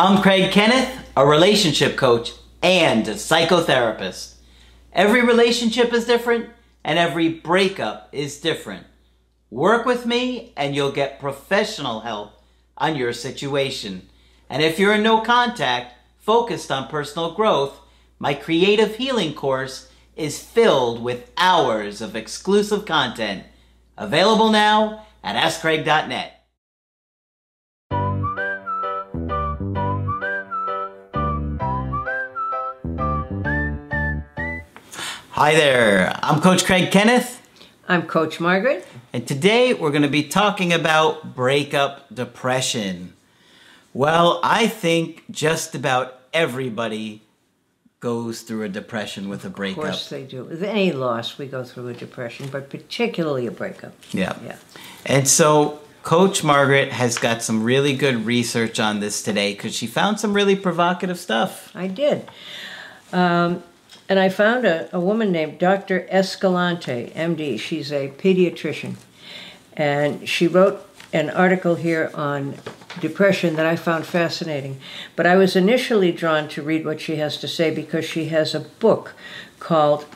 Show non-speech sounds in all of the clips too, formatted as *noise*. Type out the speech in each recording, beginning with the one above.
I'm Craig Kenneth, a relationship coach and a psychotherapist. Every relationship is different and every breakup is different. Work with me and you'll get professional help on your situation. And if you're in no contact, focused on personal growth, my creative healing course is filled with hours of exclusive content. Available now at AskCraig.net. Hi there, I'm Coach Craig Kenneth, I'm Coach Margaret. and today we're going to be talking about breakup depression. Well, I think just about everybody goes through a depression with a breakup. Of course they do. With any loss, we go through a depression, but particularly a breakup. Yeah. Yeah. And so Coach Margaret has got some really good research on this today because she found some really provocative stuff. I did. Um, and I found a, a woman named Dr. Escalante, MD. She's a pediatrician. And she wrote an article here on depression that I found fascinating. But I was initially drawn to read what she has to say because she has a book called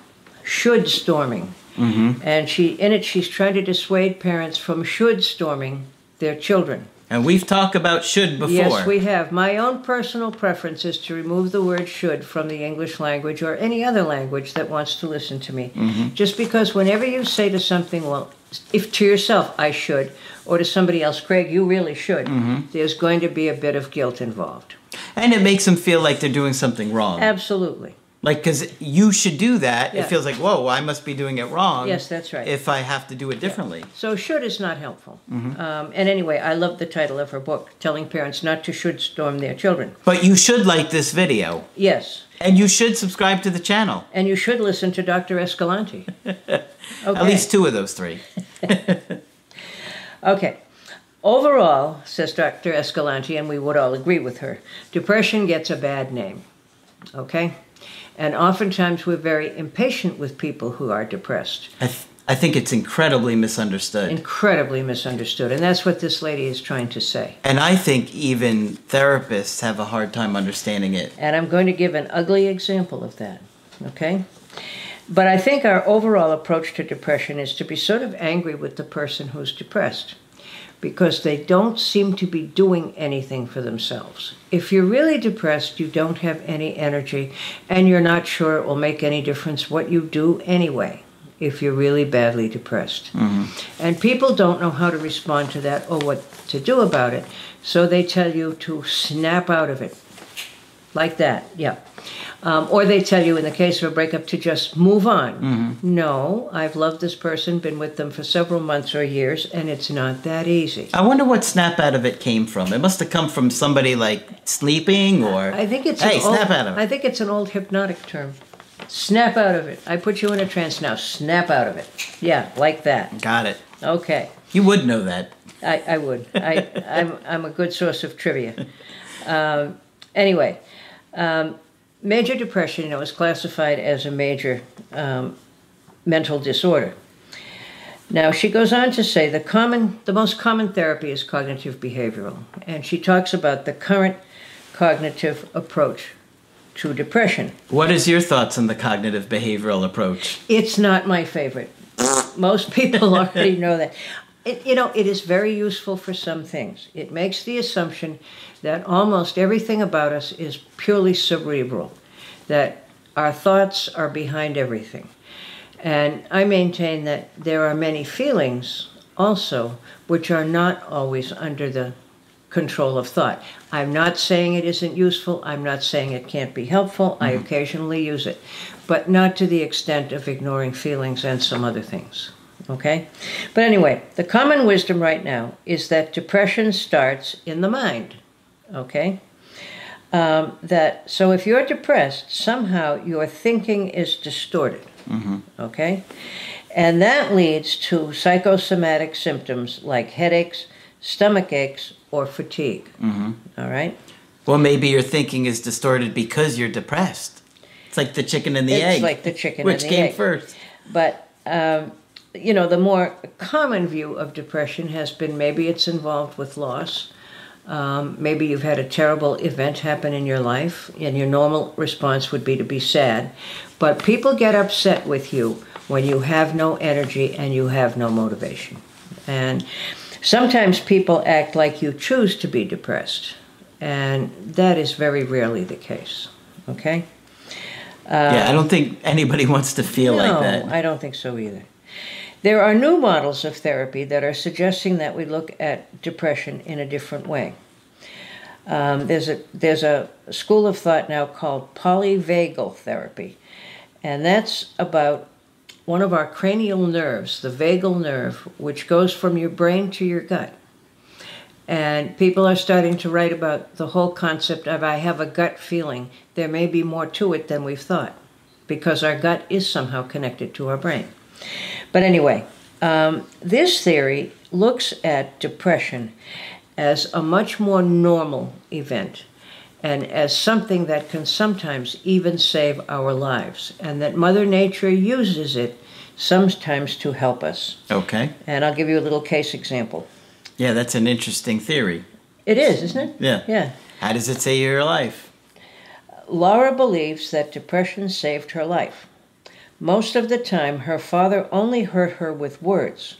Should Storming. Mm-hmm. And she in it she's trying to dissuade parents from should storming their children. And we've talked about should before. Yes, we have. My own personal preference is to remove the word should from the English language or any other language that wants to listen to me. Mm-hmm. Just because whenever you say to something, well, if to yourself, I should, or to somebody else, Craig, you really should, mm-hmm. there's going to be a bit of guilt involved. And it makes them feel like they're doing something wrong. Absolutely. Like, because you should do that. Yeah. It feels like, whoa, I must be doing it wrong. Yes, that's right. If I have to do it differently. So should is not helpful. Um, and anyway, I love the title of her book, telling parents not to should storm their children. But you should like this video. Yes. And you should subscribe to the channel. And you should listen to Dr. Escalante. *laughs* Okay. At least two of those three. *laughs* Okay. Overall, says Dr. Escalante, and we would all agree with her, depression gets a bad name. Okay? And oftentimes we're very impatient with people who are depressed. I, th- I think it's incredibly misunderstood. Incredibly misunderstood. And that's what this lady is trying to say. and I think even therapists have a hard time understanding it. And I'm going to give an ugly example of that. Okay? But I think our overall approach to depression is to be sort of angry with the person who's depressed because they don't seem to be doing anything for themselves. If you're really depressed, you don't have any energy and you're not sure it will make any difference what you do anyway if you're really badly depressed. Mm-hmm. And people don't know how to respond to that or what to do about it, so they tell you to snap out of it. Like that, yeah. Um, or they tell you, in the case of a breakup, to just move on. No, I've loved this person, been with them for several months or years, and it's not that easy. I wonder what snap out of it came from. It must have come from somebody like sleeping or. I think it's Hey, an old, snap out of it. I think it's an old hypnotic term. Snap out of it. I put you in a trance now. Snap out of it. Yeah, like that. Got it. Okay. You would know that. I, I would. I, I'm, I'm a good source of trivia. Um, *laughs* anyway, um, major depression, you know, is classified as a major um, mental disorder. Now, she goes on to say the common, the most common therapy is cognitive behavioral, and she talks about the current cognitive approach to depression. What is your thoughts on the cognitive behavioral approach? It's not my favorite. Most people *laughs* already know that. It, you know, it is very useful for some things. It makes the assumption that almost everything about us is purely cerebral, that our thoughts are behind everything. And I maintain that there are many feelings also which are not always under the control of thought. I'm not saying it isn't useful. I'm not saying it can't be helpful. I mm-hmm. occasionally use it, but not to the extent of ignoring feelings and some other things. Okay? But anyway, the common wisdom right now is that depression starts in the mind. Okay? Um, that so if you're depressed, somehow your thinking is distorted. Okay? And that leads to psychosomatic symptoms like headaches, stomach aches, or fatigue. All right? Well, maybe your thinking is distorted because you're depressed. It's like the chicken and the It's egg. like the chicken Which and the came egg. first? But, um, you know, the more common view of depression has been maybe it's involved with loss. Um, maybe you've had a terrible event happen in your life, and your normal response would be to be sad. But people get upset with you when you have no energy and you have no motivation. And sometimes people act like you choose to be depressed, and that is very rarely the case. Okay? yeah, I don't think anybody *laughs* wants to feel no, like that. I don't think so either. There are new models of therapy that are suggesting that we look at depression in a different way. Um, there's a there's a school of thought now called polyvagal therapy, and that's about one of our cranial nerves, the vagal nerve, which goes from your brain to your gut. And people are starting to write about the whole concept of I have a gut feeling. There may be more to it than we've thought, because our gut is somehow connected to our brain. But anyway, um, this theory looks at depression as a much more normal event and as something that can sometimes even save our lives, and that Mother Nature uses it sometimes to help us. Okay. And I'll give you a little case example. Yeah, that's an interesting theory. It is, isn't it? Yeah. Yeah. How does it save your life? Laura believes that depression saved her life. Most of the time, her father only hurt her with words,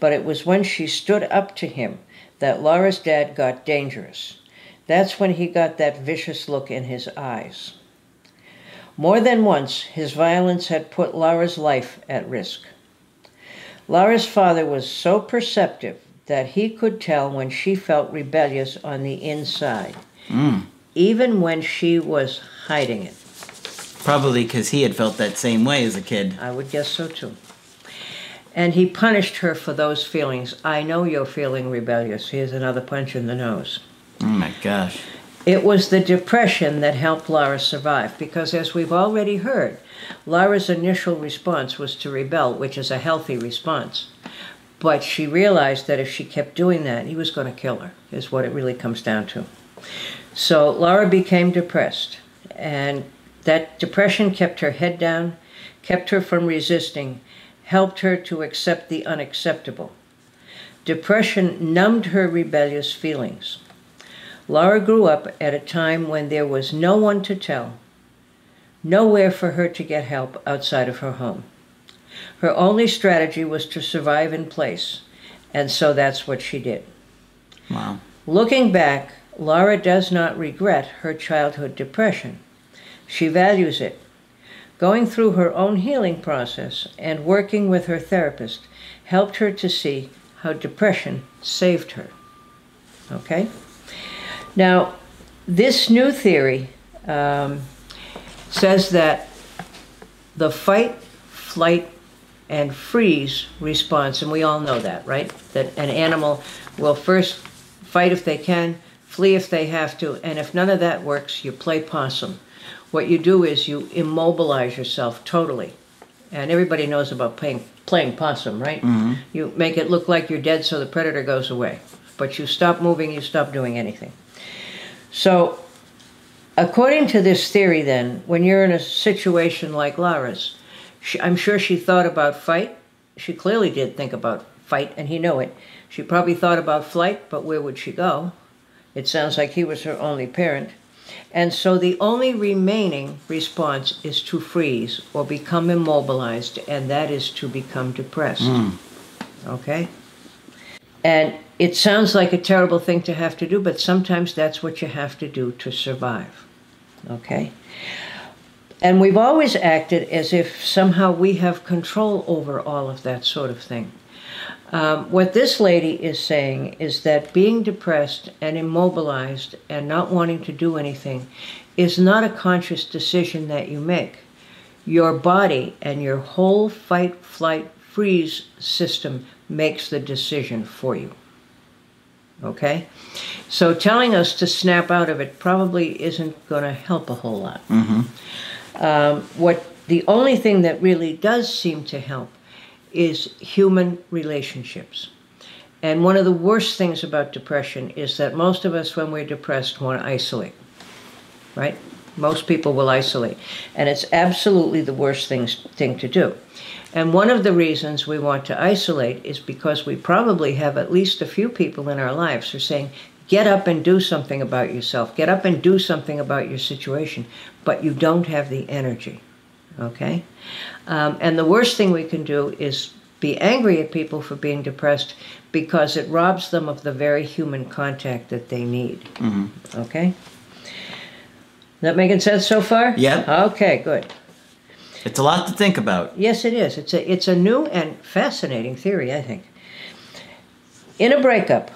but it was when she stood up to him that Laura's dad got dangerous. That's when he got that vicious look in his eyes. More than once, his violence had put Laura's life at risk. Laura's father was so perceptive that he could tell when she felt rebellious on the inside, Mm. even when she was hiding it. Probably because he had felt that same way as a kid. I would guess so too. And he punished her for those feelings. I know you're feeling rebellious. Here's another punch in the nose. Oh my gosh. It was the depression that helped Laura survive because, as we've already heard, Laura's initial response was to rebel, which is a healthy response. But she realized that if she kept doing that, he was going to kill her, is what it really comes down to. So Laura became depressed, and that depression kept her head down, kept her from resisting, helped her to accept the unacceptable. Depression numbed her rebellious feelings. Laura grew up at a time when there was no one to tell, nowhere for her to get help outside of her home. Her only strategy was to survive in place, and so that's what she did. Wow. Looking back, Laura does not regret her childhood depression. She values it. Going through her own healing process and working with her therapist helped her to see how depression saved her. Okay? Now, this new theory um, says that the fight, flight, and freeze response, and we all know that, right? That an animal will first fight if they can, flee if they have to, and if none of that works, you play possum. What you do is you immobilize yourself totally. And everybody knows about playing, playing possum, right? Mm-hmm. You make it look like you're dead so the predator goes away. But you stop moving, you stop doing anything. So, according to this theory, then, when you're in a situation like Laura's, she, I'm sure she thought about fight. She clearly did think about fight, and he knew it. She probably thought about flight, but where would she go? It sounds like he was her only parent. And so the only remaining response is to freeze or become immobilized, and that is to become depressed. Hmm. Okay? And it sounds like a terrible thing to have to do, but sometimes that's what you have to do to survive. Okay? And we've always acted as if somehow we have control over all of that sort of thing. Um, what this lady is saying is that being depressed and immobilized and not wanting to do anything is not a conscious decision that you make. Your body and your whole fight, flight, freeze system makes the decision for you. Okay? So telling us to snap out of it probably isn't going to help a whole lot. Um, what the only thing that really does seem to help is human relationships. And one of the worst things about depression is that most of us, when we're depressed, want to isolate. Right? Most people will isolate. And it's absolutely the worst things, thing to do. And one of the reasons we want to isolate is because we probably have at least a few people in our lives who are saying, get up and do something about yourself. Get up and do something about your situation, but you don't have the energy. Okay? Um, and the worst thing we can do is be angry at people for being depressed because it robs them of the very human contact that they need. Mm-hmm. Okay? That making sense so far? Yeah. Okay, good. It's a lot to think about. Yes, it is. It's a it's a new and fascinating theory, I think. In a breakup,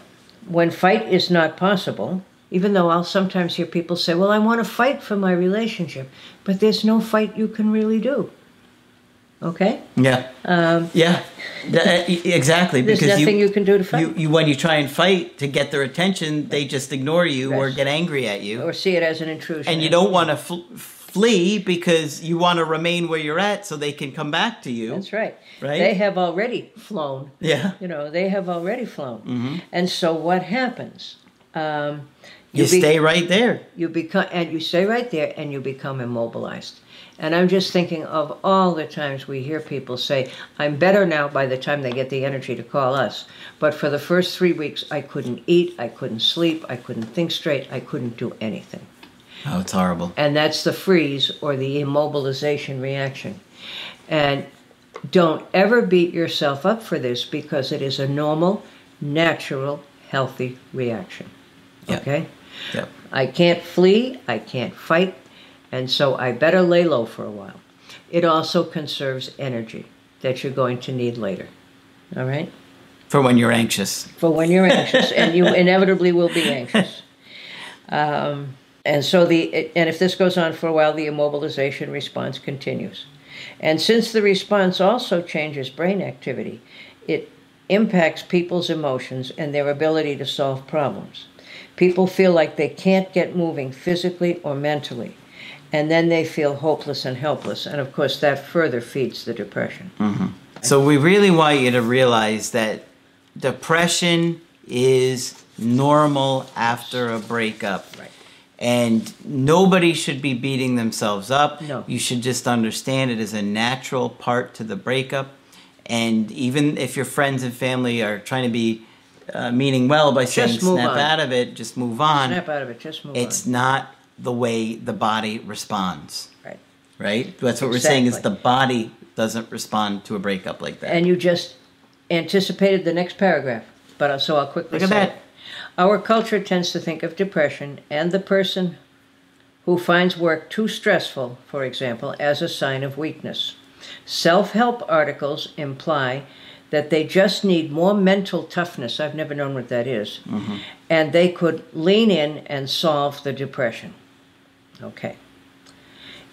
when fight is not possible, even though I'll sometimes hear people say, "Well, I want to fight for my relationship," but there's no fight you can really do. Okay. Yeah. Um, Yeah. E- exactly. there's because nothing you, can do to fight, you, you when you try and fight to get their attention, they just ignore you or get angry at you, or see it as an intrusion. and you don't want to fl- flee because you want to remain where you're at so they can come back to you. That's right. Right? They have already flown. Yeah. You know, they have already flown. Mm-hmm. And so what happens? Um, You, be- stay right there. you become and you stay right there and you become immobilized. And i'm just thinking of all the times we hear people say i'm better now by the time they get the energy to call us. But for the first three weeks i couldn't eat i couldn't sleep i couldn't think straight i couldn't do anything. Oh, it's horrible. and that's the freeze or the immobilization reaction. And don't ever beat yourself up for this because it is a normal natural healthy reaction Okay Yep. I can't flee, I can't fight, and so I better lay low for a while. It also conserves energy that you're going to need later. All right? For when you're anxious. For when you're anxious, and you *laughs* inevitably will be anxious. Um, and so the and if this goes on for a while, the immobilization response continues. And since the response also changes brain activity, it impacts people's emotions and their ability to solve problems. People feel like they can't get moving physically or mentally, and then they feel hopeless and helpless. And of course, that further feeds the depression. Mm-hmm. So we really want you to realize that depression is normal after a breakup. Right. And nobody should be beating themselves up. No. You should just understand it is a natural part to the breakup. And even if your friends and family are trying to be uh, meaning well by saying Just move snap on. out of it, just move on. Snap out of it. Just move It's on. not the way the body responds, Right. right? That's what we're saying is the body doesn't respond to a breakup like that. And you just anticipated the next paragraph, but so I'll quickly Look at say that. Our culture tends to think of depression and the person who finds work too stressful, for example, as a sign of weakness. Self help articles imply that they just need more mental toughness. I've never known what that is. Mm-hmm. And they could lean in and solve the depression. Okay.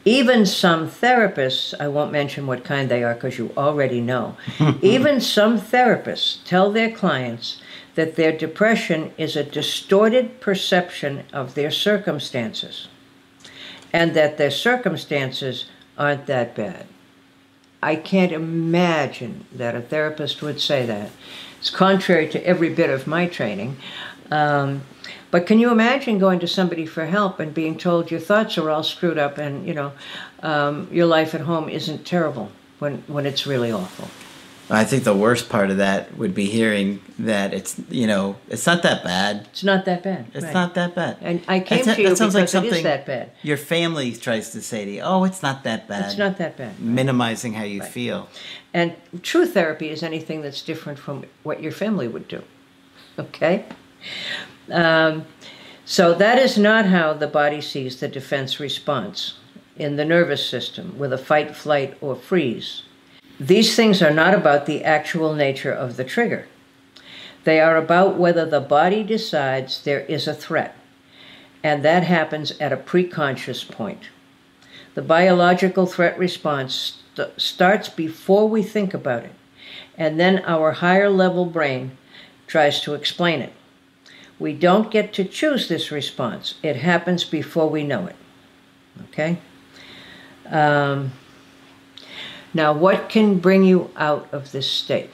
Even some therapists, I won't mention what kind they are because you already know, *laughs* even some therapists tell their clients that their depression is a distorted perception of their circumstances and that their circumstances aren't that bad. I can't imagine that a therapist would say that. It's contrary to every bit of my training. Um, but can you imagine going to somebody for help and being told your thoughts are all screwed up and you know um, your life at home isn't terrible when when it's really awful? I think the worst part of that would be hearing that it's you know it's not that bad. It's not that bad. It's right. not that bad. And I came That's- to you that sounds because like it is something that bad. your family tries to say to you. Oh, it's not that bad. It's not that bad. Minimizing how you feel. And true therapy is anything that's different from what your family would do. Okay? Um, so that is not how the body sees the defense response in the nervous system with a fight, flight, or freeze. These things are not about the actual nature of the trigger. They are about whether the body decides there is a threat, and that happens at a preconscious point. The biological threat response st- starts before we think about it, and then our higher level brain tries to explain it. We don't get to choose this response, it happens before we know it. Okay? Um, now, what can bring you out of this state?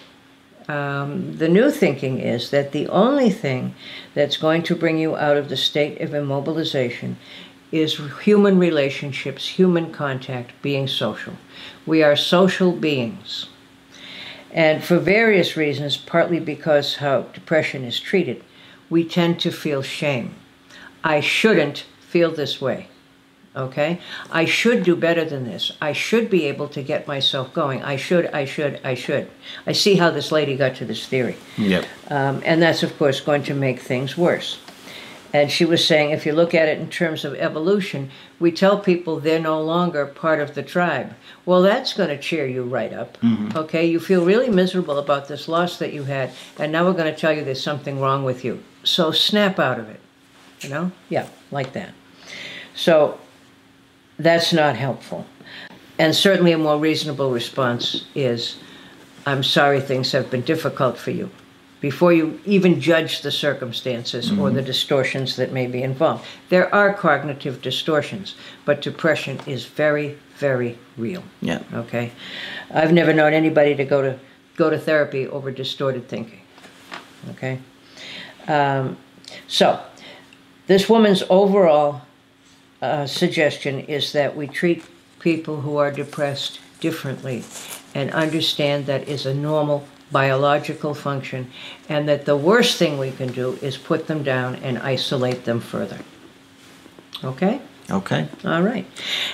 Um, the new thinking is that the only thing that's going to bring you out of the state of immobilization is human relationships, human contact, being social. We are social beings. And for various reasons, partly because how depression is treated, we tend to feel shame. I shouldn't feel this way. Okay? I should do better than this. I should be able to get myself going. I should, I should, I should. I see how this lady got to this theory. Yep. Um, and that's, of course, going to make things worse. And she was saying, if you look at it in terms of evolution, we tell people they're no longer part of the tribe. Well, that's going to cheer you right up. Okay, you feel really miserable about this loss that you had, and now we're going to tell you there's something wrong with you. So snap out of it. You know? Yeah, like that. So that's not helpful. And certainly a more reasonable response is, I'm sorry things have been difficult for you. Before you even judge the circumstances or the distortions that may be involved. There are cognitive distortions, but depression is very, very real. Yeah. Okay? I've never known anybody to go to go to therapy over distorted thinking. Okay? Um, so, this woman's overall uh, suggestion is that we treat people who are depressed differently and understand that is a normal biological function and that the worst thing we can do is put them down and isolate them further. Okay? Okay. All right.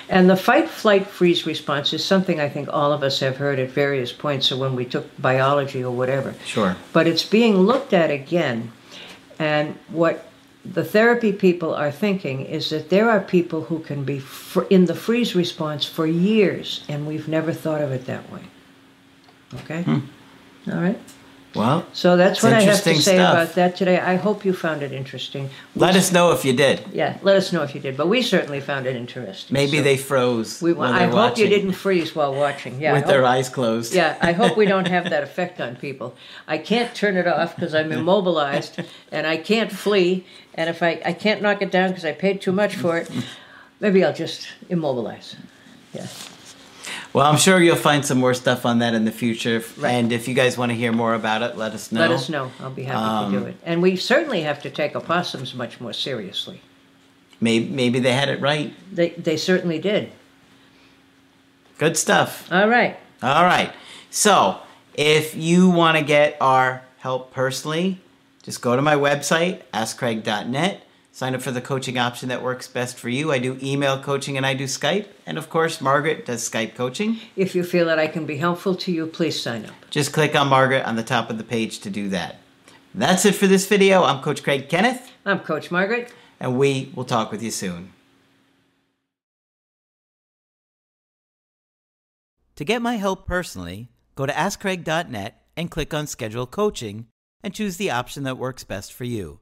And the fight, flight, freeze response is something I think all of us have heard at various points or when we took biology or whatever. Sure. But it's being looked at again. And what the therapy people are thinking is that there are people who can be fr- in the freeze response for years, and we've never thought of it that way. Okay? Hmm. All right. Well, So that's what I have to say stuff. about that today. I hope you found it interesting. let us know if you did. Yeah, let us know if you did. But we certainly found it interesting. Maybe So they froze. We, while I hope you didn't freeze while watching. Yeah, with their eyes closed. Yeah, I hope we don't have *laughs* that effect on people. I can't turn it off because I'm immobilized, and I can't flee. And if I, I can't knock it down because I paid too much for it, maybe I'll just immobilize. Yeah. Well, I'm sure you'll find some more stuff on that in the future. Right. And if you guys want to hear more about it, let us know. Let us know. I'll be happy Um, to do it. And we certainly have to take opossums much more seriously. Maybe, maybe they had it right. They, they certainly did. Good stuff. All right. All right. So, if you want to get our help personally, just go to my website, askcraig.net. Sign up for the coaching option that works best for you. I do email coaching and I do Skype. And of course, Margaret does Skype coaching. If you feel that I can be helpful to you, please sign up. Just click on Margaret on the top of the page to do that. That's it for this video. I'm Coach Craig Kenneth, I'm Coach Margaret. and we will talk with you soon. To get my help personally, go to AskCraig.net and click on Schedule Coaching and choose the option that works best for you.